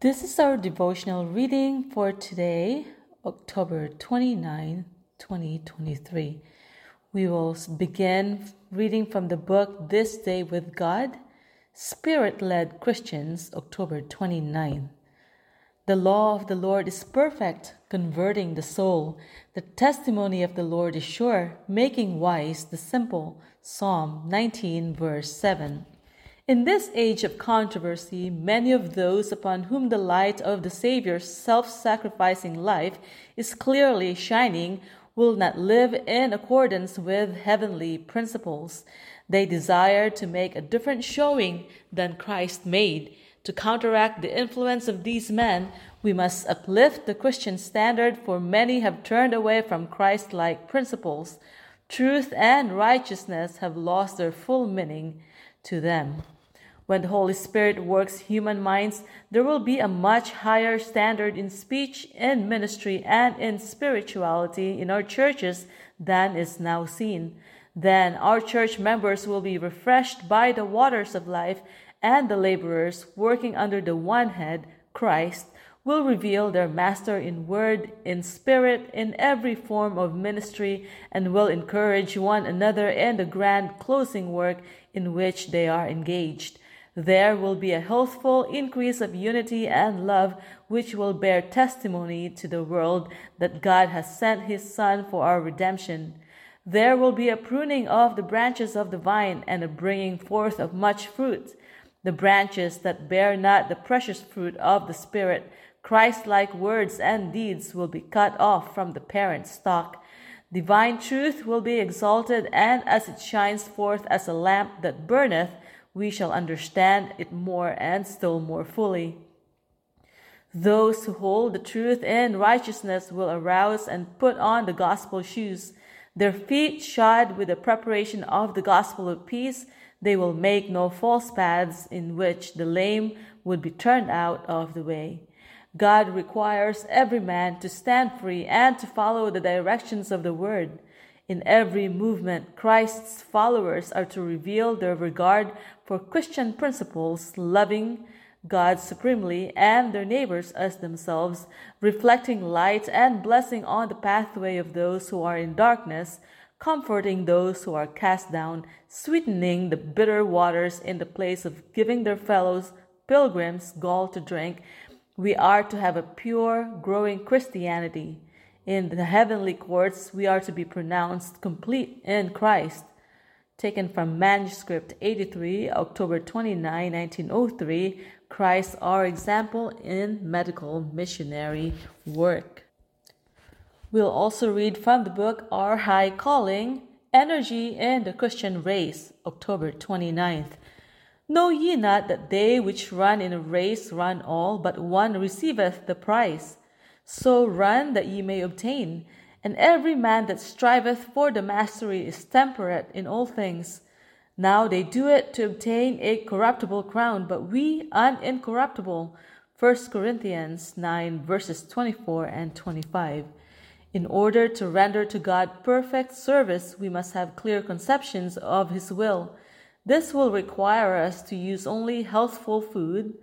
This is our devotional reading for today, October 29, 2023. We will begin reading from the book This Day with God, Spirit Led Christians, October 29. The law of the Lord is perfect, converting the soul. The testimony of the Lord is sure, making wise the simple. Psalm 19, verse 7. In this age of controversy, many of those upon whom the light of the Saviour's self sacrificing life is clearly shining will not live in accordance with heavenly principles. They desire to make a different showing than Christ made. To counteract the influence of these men, we must uplift the Christian standard, for many have turned away from Christ like principles. Truth and righteousness have lost their full meaning to them. When the Holy Spirit works human minds, there will be a much higher standard in speech, in ministry, and in spirituality in our churches than is now seen. Then our church members will be refreshed by the waters of life, and the laborers working under the one head, Christ, will reveal their master in word, in spirit, in every form of ministry, and will encourage one another in the grand closing work in which they are engaged. There will be a healthful increase of unity and love, which will bear testimony to the world that God has sent His Son for our redemption. There will be a pruning of the branches of the vine and a bringing forth of much fruit. The branches that bear not the precious fruit of the Spirit, Christ like words and deeds, will be cut off from the parent stock. Divine truth will be exalted, and as it shines forth as a lamp that burneth, we shall understand it more and still more fully. Those who hold the truth in righteousness will arouse and put on the gospel shoes. Their feet shod with the preparation of the gospel of peace, they will make no false paths in which the lame would be turned out of the way. God requires every man to stand free and to follow the directions of the word. In every movement, Christ's followers are to reveal their regard for Christian principles, loving God supremely and their neighbors as themselves, reflecting light and blessing on the pathway of those who are in darkness, comforting those who are cast down, sweetening the bitter waters in the place of giving their fellows pilgrims gall to drink. We are to have a pure, growing Christianity in the heavenly courts, we are to be pronounced complete in Christ. Taken from manuscript 83, October 29, 1903, Christ our example in medical missionary work. We'll also read from the book Our High Calling, Energy in the Christian Race, October 29th. Know ye not that they which run in a race run all, but one receiveth the prize? So run that ye may obtain. And every man that striveth for the mastery is temperate in all things. Now they do it to obtain a corruptible crown, but we an incorruptible. 1 Corinthians 9, verses 24 and 25. In order to render to God perfect service, we must have clear conceptions of His will. This will require us to use only healthful food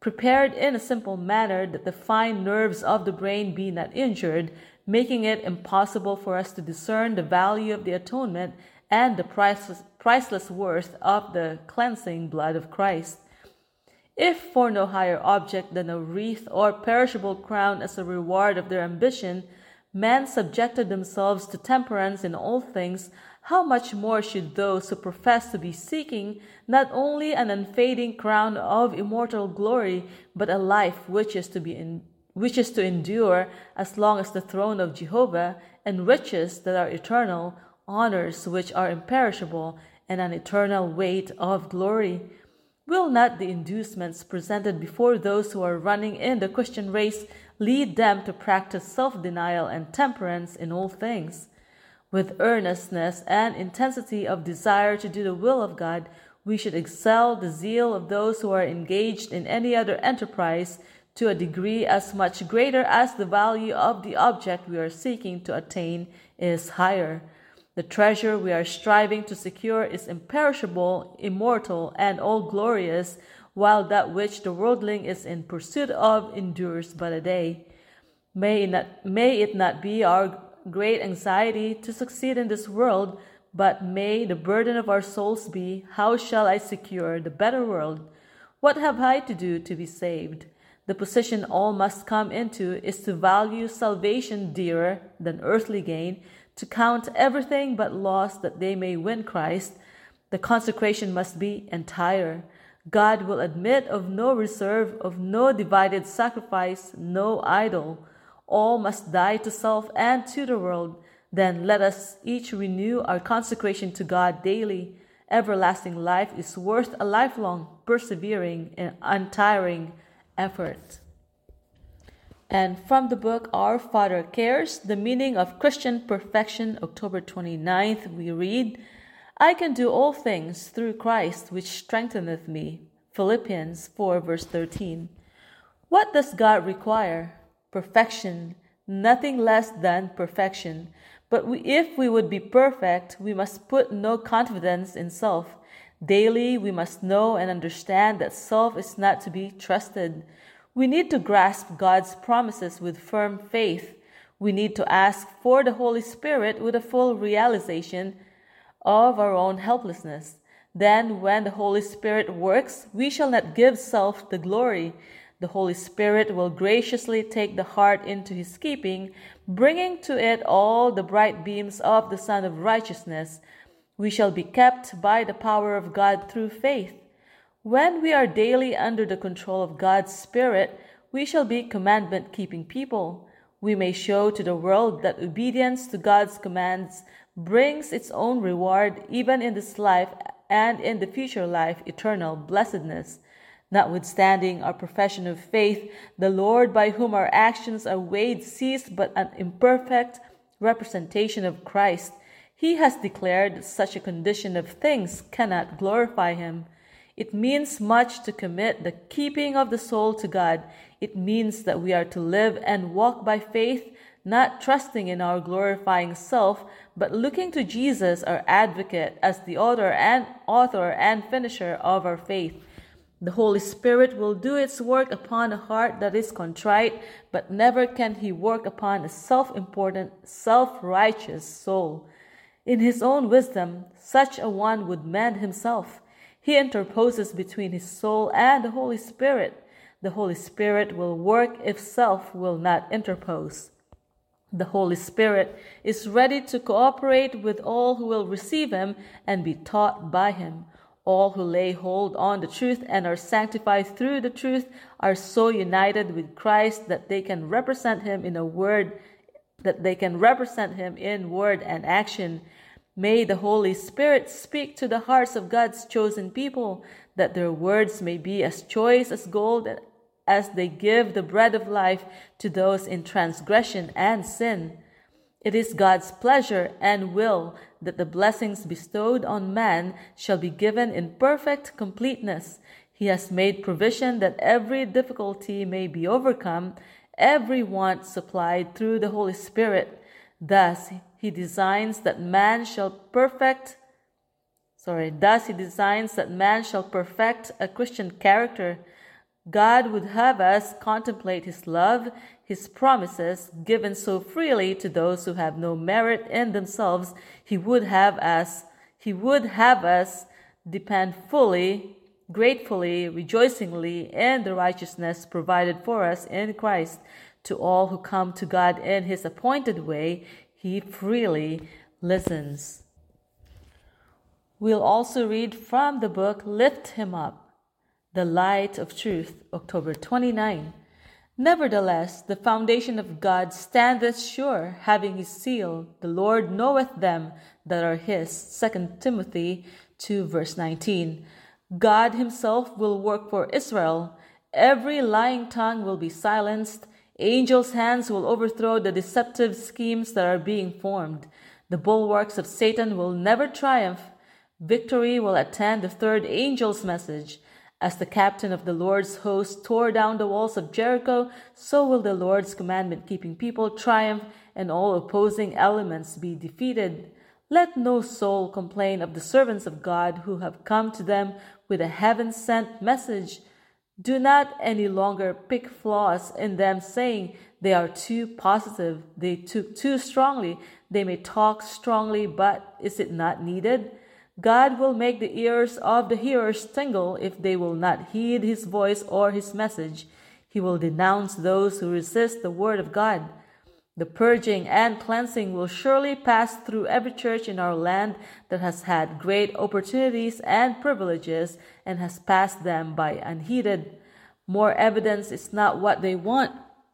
prepared in a simple manner that the fine nerves of the brain be not injured, making it impossible for us to discern the value of the atonement and the priceless, priceless worth of the cleansing blood of Christ. If for no higher object than a wreath or perishable crown as a reward of their ambition, men subjected themselves to temperance in all things, how much more should those who profess to be seeking not only an unfading crown of immortal glory, but a life which is to be in, which is to endure as long as the throne of Jehovah, and riches that are eternal, honors which are imperishable, and an eternal weight of glory? Will not the inducements presented before those who are running in the Christian race lead them to practice self denial and temperance in all things? With earnestness and intensity of desire to do the will of God, we should excel the zeal of those who are engaged in any other enterprise to a degree as much greater as the value of the object we are seeking to attain is higher. The treasure we are striving to secure is imperishable, immortal, and all glorious, while that which the worldling is in pursuit of endures but a day. May it not, may it not be our great anxiety to succeed in this world, but may the burden of our souls be, How shall I secure the better world? What have I to do to be saved? The position all must come into is to value salvation dearer than earthly gain, to count everything but loss that they may win Christ. The consecration must be entire. God will admit of no reserve, of no divided sacrifice, no idol. All must die to self and to the world. Then let us each renew our consecration to God daily. Everlasting life is worth a lifelong, persevering, and untiring effort. And from the book Our Father Cares, the meaning of Christian perfection, October 29th, we read, I can do all things through Christ which strengtheneth me. Philippians 4, verse 13. What does God require? Perfection, nothing less than perfection. But we, if we would be perfect, we must put no confidence in self. Daily, we must know and understand that self is not to be trusted. We need to grasp God's promises with firm faith. We need to ask for the Holy Spirit with a full realization of our own helplessness. Then, when the Holy Spirit works, we shall not give self the glory. The Holy Spirit will graciously take the heart into his keeping, bringing to it all the bright beams of the Sun of Righteousness. We shall be kept by the power of God through faith. When we are daily under the control of God's Spirit, we shall be commandment keeping people. We may show to the world that obedience to God's commands brings its own reward even in this life and in the future life eternal blessedness. Notwithstanding our profession of faith, the Lord by whom our actions are weighed sees but an imperfect representation of Christ. He has declared that such a condition of things cannot glorify him. It means much to commit the keeping of the soul to God. It means that we are to live and walk by faith not trusting in our glorifying self, but looking to Jesus, our advocate, as the author and author and finisher of our faith. The Holy Spirit will do its work upon a heart that is contrite, but never can he work upon a self important, self righteous soul. In his own wisdom, such a one would mend himself. He interposes between his soul and the Holy Spirit. The Holy Spirit will work if self will not interpose. The Holy Spirit is ready to cooperate with all who will receive Him and be taught by Him. All who lay hold on the truth and are sanctified through the truth are so united with Christ that they can represent Him in a word, that they can represent Him in word and action. May the Holy Spirit speak to the hearts of God's chosen people, that their words may be as choice as gold as they give the bread of life to those in transgression and sin. It is God's pleasure and will that the blessings bestowed on man shall be given in perfect completeness. He has made provision that every difficulty may be overcome, every want supplied through the Holy Spirit. Thus, he designs that man shall perfect sorry, thus he designs that man shall perfect a Christian character God would have us contemplate His love, His promises given so freely to those who have no merit in themselves. He would have us, He would have us depend fully, gratefully, rejoicingly in the righteousness provided for us in Christ. To all who come to God in His appointed way, He freely listens. We'll also read from the book Lift Him Up. The Light of Truth, October 29. Nevertheless, the foundation of God standeth sure, having his seal. The Lord knoweth them that are his. 2 Timothy 2, verse 19. God himself will work for Israel. Every lying tongue will be silenced. Angels' hands will overthrow the deceptive schemes that are being formed. The bulwarks of Satan will never triumph. Victory will attend the third angel's message. As the captain of the Lord's host tore down the walls of Jericho, so will the Lord's commandment keeping people triumph and all opposing elements be defeated. Let no soul complain of the servants of God who have come to them with a heaven sent message. Do not any longer pick flaws in them, saying they are too positive, they took too strongly, they may talk strongly, but is it not needed? God will make the ears of the hearers tingle if they will not heed his voice or his message. He will denounce those who resist the word of God. The purging and cleansing will surely pass through every church in our land that has had great opportunities and privileges and has passed them by unheeded. More evidence is not what they want.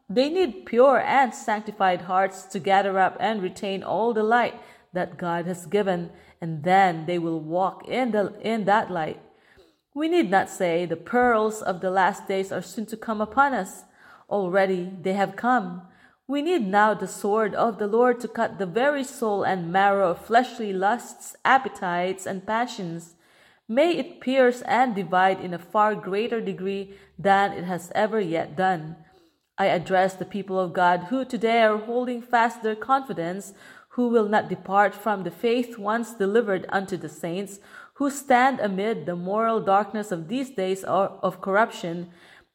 They need pure and sanctified hearts to gather up and retain all the light that God has given, and then they will walk in, the, in that light. We need not say the pearls of the last days are soon to come upon us. Already they have come. We need now the sword of the Lord to cut the very soul and marrow of fleshly lusts, appetites, and passions. May it pierce and divide in a far greater degree than it has ever yet done. I address the people of God who today are holding fast their confidence, who will not depart from the faith once delivered unto the saints, who stand amid the moral darkness of these days of corruption,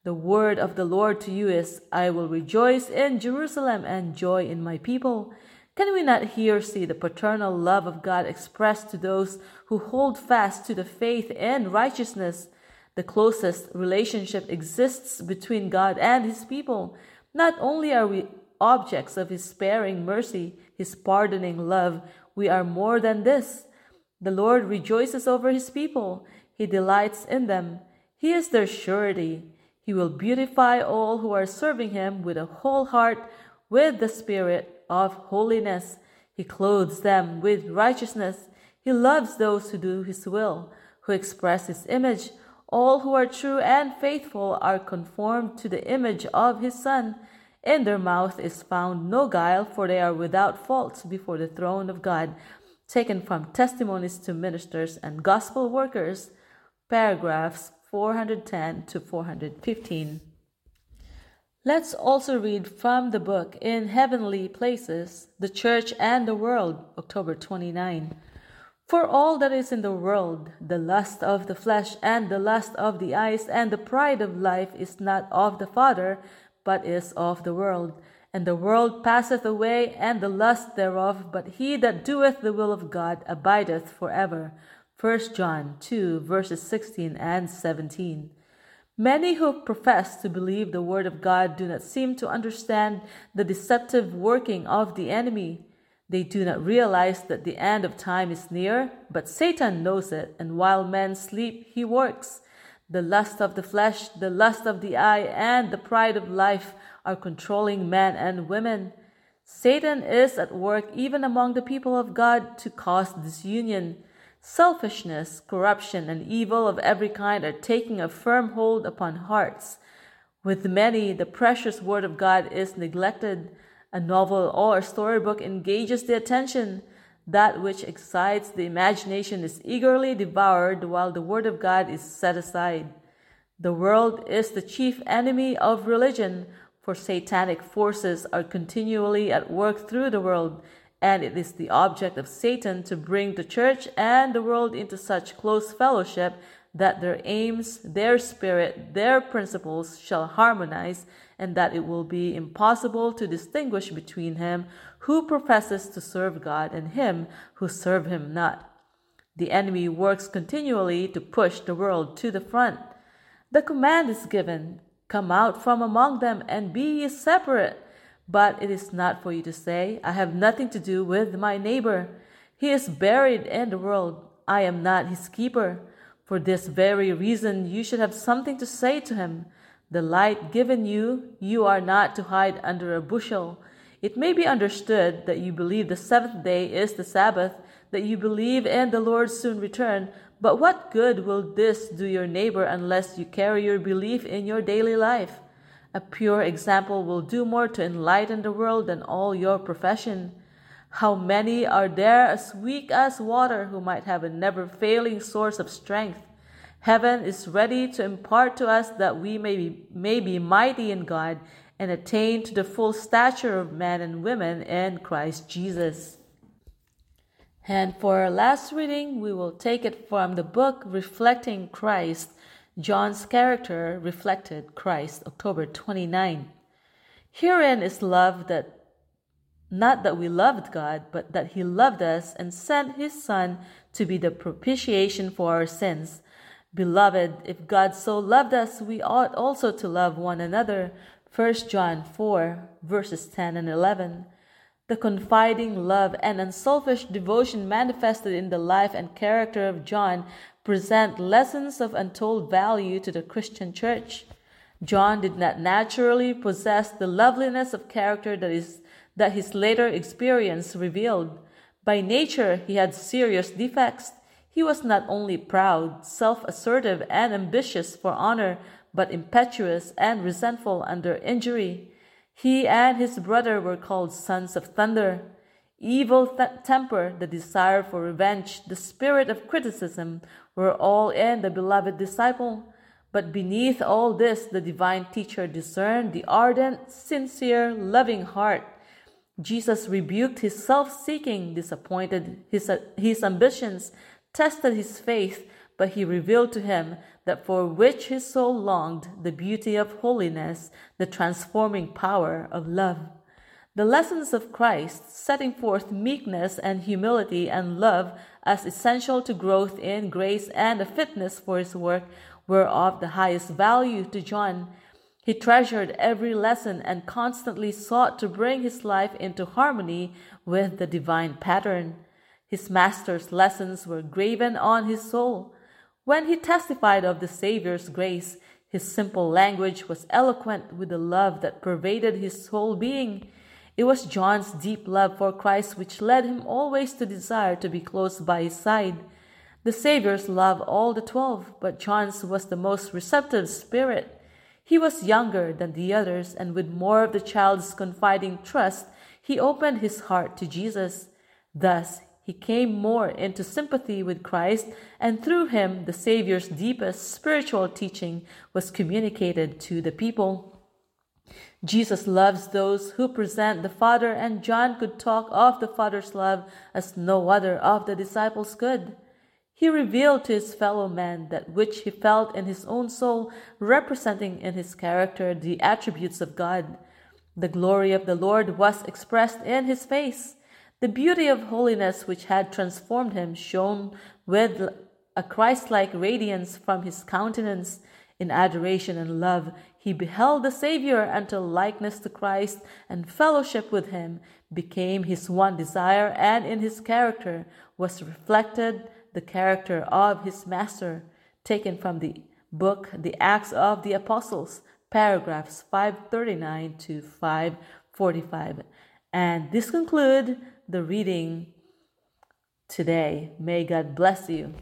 the word of the Lord to you is, I will rejoice in Jerusalem and joy in my people. Can we not here see the paternal love of God expressed to those who hold fast to the faith and righteousness? The closest relationship exists between God and his people. Not only are we objects of his sparing mercy, his pardoning love, we are more than this. The Lord rejoices over his people, he delights in them, he is their surety. He will beautify all who are serving him with a whole heart, with the spirit of holiness. He clothes them with righteousness. He loves those who do his will, who express his image. All who are true and faithful are conformed to the image of his Son. In their mouth is found no guile, for they are without fault before the throne of God. Taken from Testimonies to Ministers and Gospel Workers, paragraphs 410 to 415. Let's also read from the book In Heavenly Places, The Church and the World, October 29. For all that is in the world, the lust of the flesh and the lust of the eyes and the pride of life is not of the Father, but is of the world. And the world passeth away and the lust thereof, but he that doeth the will of God abideth for ever. 1 John 2, verses 16 and 17. Many who profess to believe the Word of God do not seem to understand the deceptive working of the enemy. They do not realize that the end of time is near, but Satan knows it, and while men sleep, he works. The lust of the flesh, the lust of the eye, and the pride of life are controlling men and women. Satan is at work even among the people of God to cause disunion. Selfishness, corruption, and evil of every kind are taking a firm hold upon hearts. With many, the precious Word of God is neglected. A novel or a storybook engages the attention. That which excites the imagination is eagerly devoured while the Word of God is set aside. The world is the chief enemy of religion, for satanic forces are continually at work through the world, and it is the object of Satan to bring the church and the world into such close fellowship that their aims, their spirit, their principles shall harmonize, and that it will be impossible to distinguish between him who professes to serve God and him who serve him not. The enemy works continually to push the world to the front. The command is given Come out from among them and be ye separate but it is not for you to say, I have nothing to do with my neighbor. He is buried in the world. I am not his keeper. For this very reason, you should have something to say to him. The light given you, you are not to hide under a bushel. It may be understood that you believe the seventh day is the Sabbath, that you believe in the Lord's soon return, but what good will this do your neighbor unless you carry your belief in your daily life? A pure example will do more to enlighten the world than all your profession. How many are there as weak as water who might have a never failing source of strength? Heaven is ready to impart to us that we may be, may be mighty in God and attain to the full stature of men and women in Christ Jesus. And for our last reading, we will take it from the book Reflecting Christ, John's character reflected Christ, October 29. Herein is love that not that we loved God, but that He loved us and sent His Son to be the propitiation for our sins. Beloved, if God so loved us, we ought also to love one another. 1 John 4, verses 10 and 11. The confiding love and unselfish devotion manifested in the life and character of John present lessons of untold value to the Christian church. John did not naturally possess the loveliness of character that is that his later experience revealed. By nature, he had serious defects. He was not only proud, self assertive, and ambitious for honor, but impetuous and resentful under injury. He and his brother were called sons of thunder. Evil th- temper, the desire for revenge, the spirit of criticism were all in the beloved disciple. But beneath all this, the divine teacher discerned the ardent, sincere, loving heart. Jesus rebuked his self seeking, disappointed his, his ambitions, tested his faith, but he revealed to him that for which his soul longed the beauty of holiness, the transforming power of love. The lessons of Christ, setting forth meekness and humility and love as essential to growth in grace and a fitness for his work, were of the highest value to John. He treasured every lesson and constantly sought to bring his life into harmony with the divine pattern. His master's lessons were graven on his soul. When he testified of the Saviour's grace, his simple language was eloquent with the love that pervaded his whole being. It was John's deep love for Christ which led him always to desire to be close by his side. The Saviour's loved all the twelve, but John's was the most receptive spirit. He was younger than the others, and with more of the child's confiding trust, he opened his heart to Jesus. Thus, he came more into sympathy with Christ, and through him, the Savior's deepest spiritual teaching was communicated to the people. Jesus loves those who present the Father, and John could talk of the Father's love as no other of the disciples could. He revealed to his fellow men that which he felt in his own soul, representing in his character the attributes of God. The glory of the Lord was expressed in his face. The beauty of holiness which had transformed him shone with a Christ like radiance from his countenance. In adoration and love, he beheld the Savior until likeness to Christ and fellowship with him became his one desire, and in his character was reflected the character of his Master. Taken from the book The Acts of the Apostles, paragraphs 539 to 545. And this concludes the reading today. May God bless you.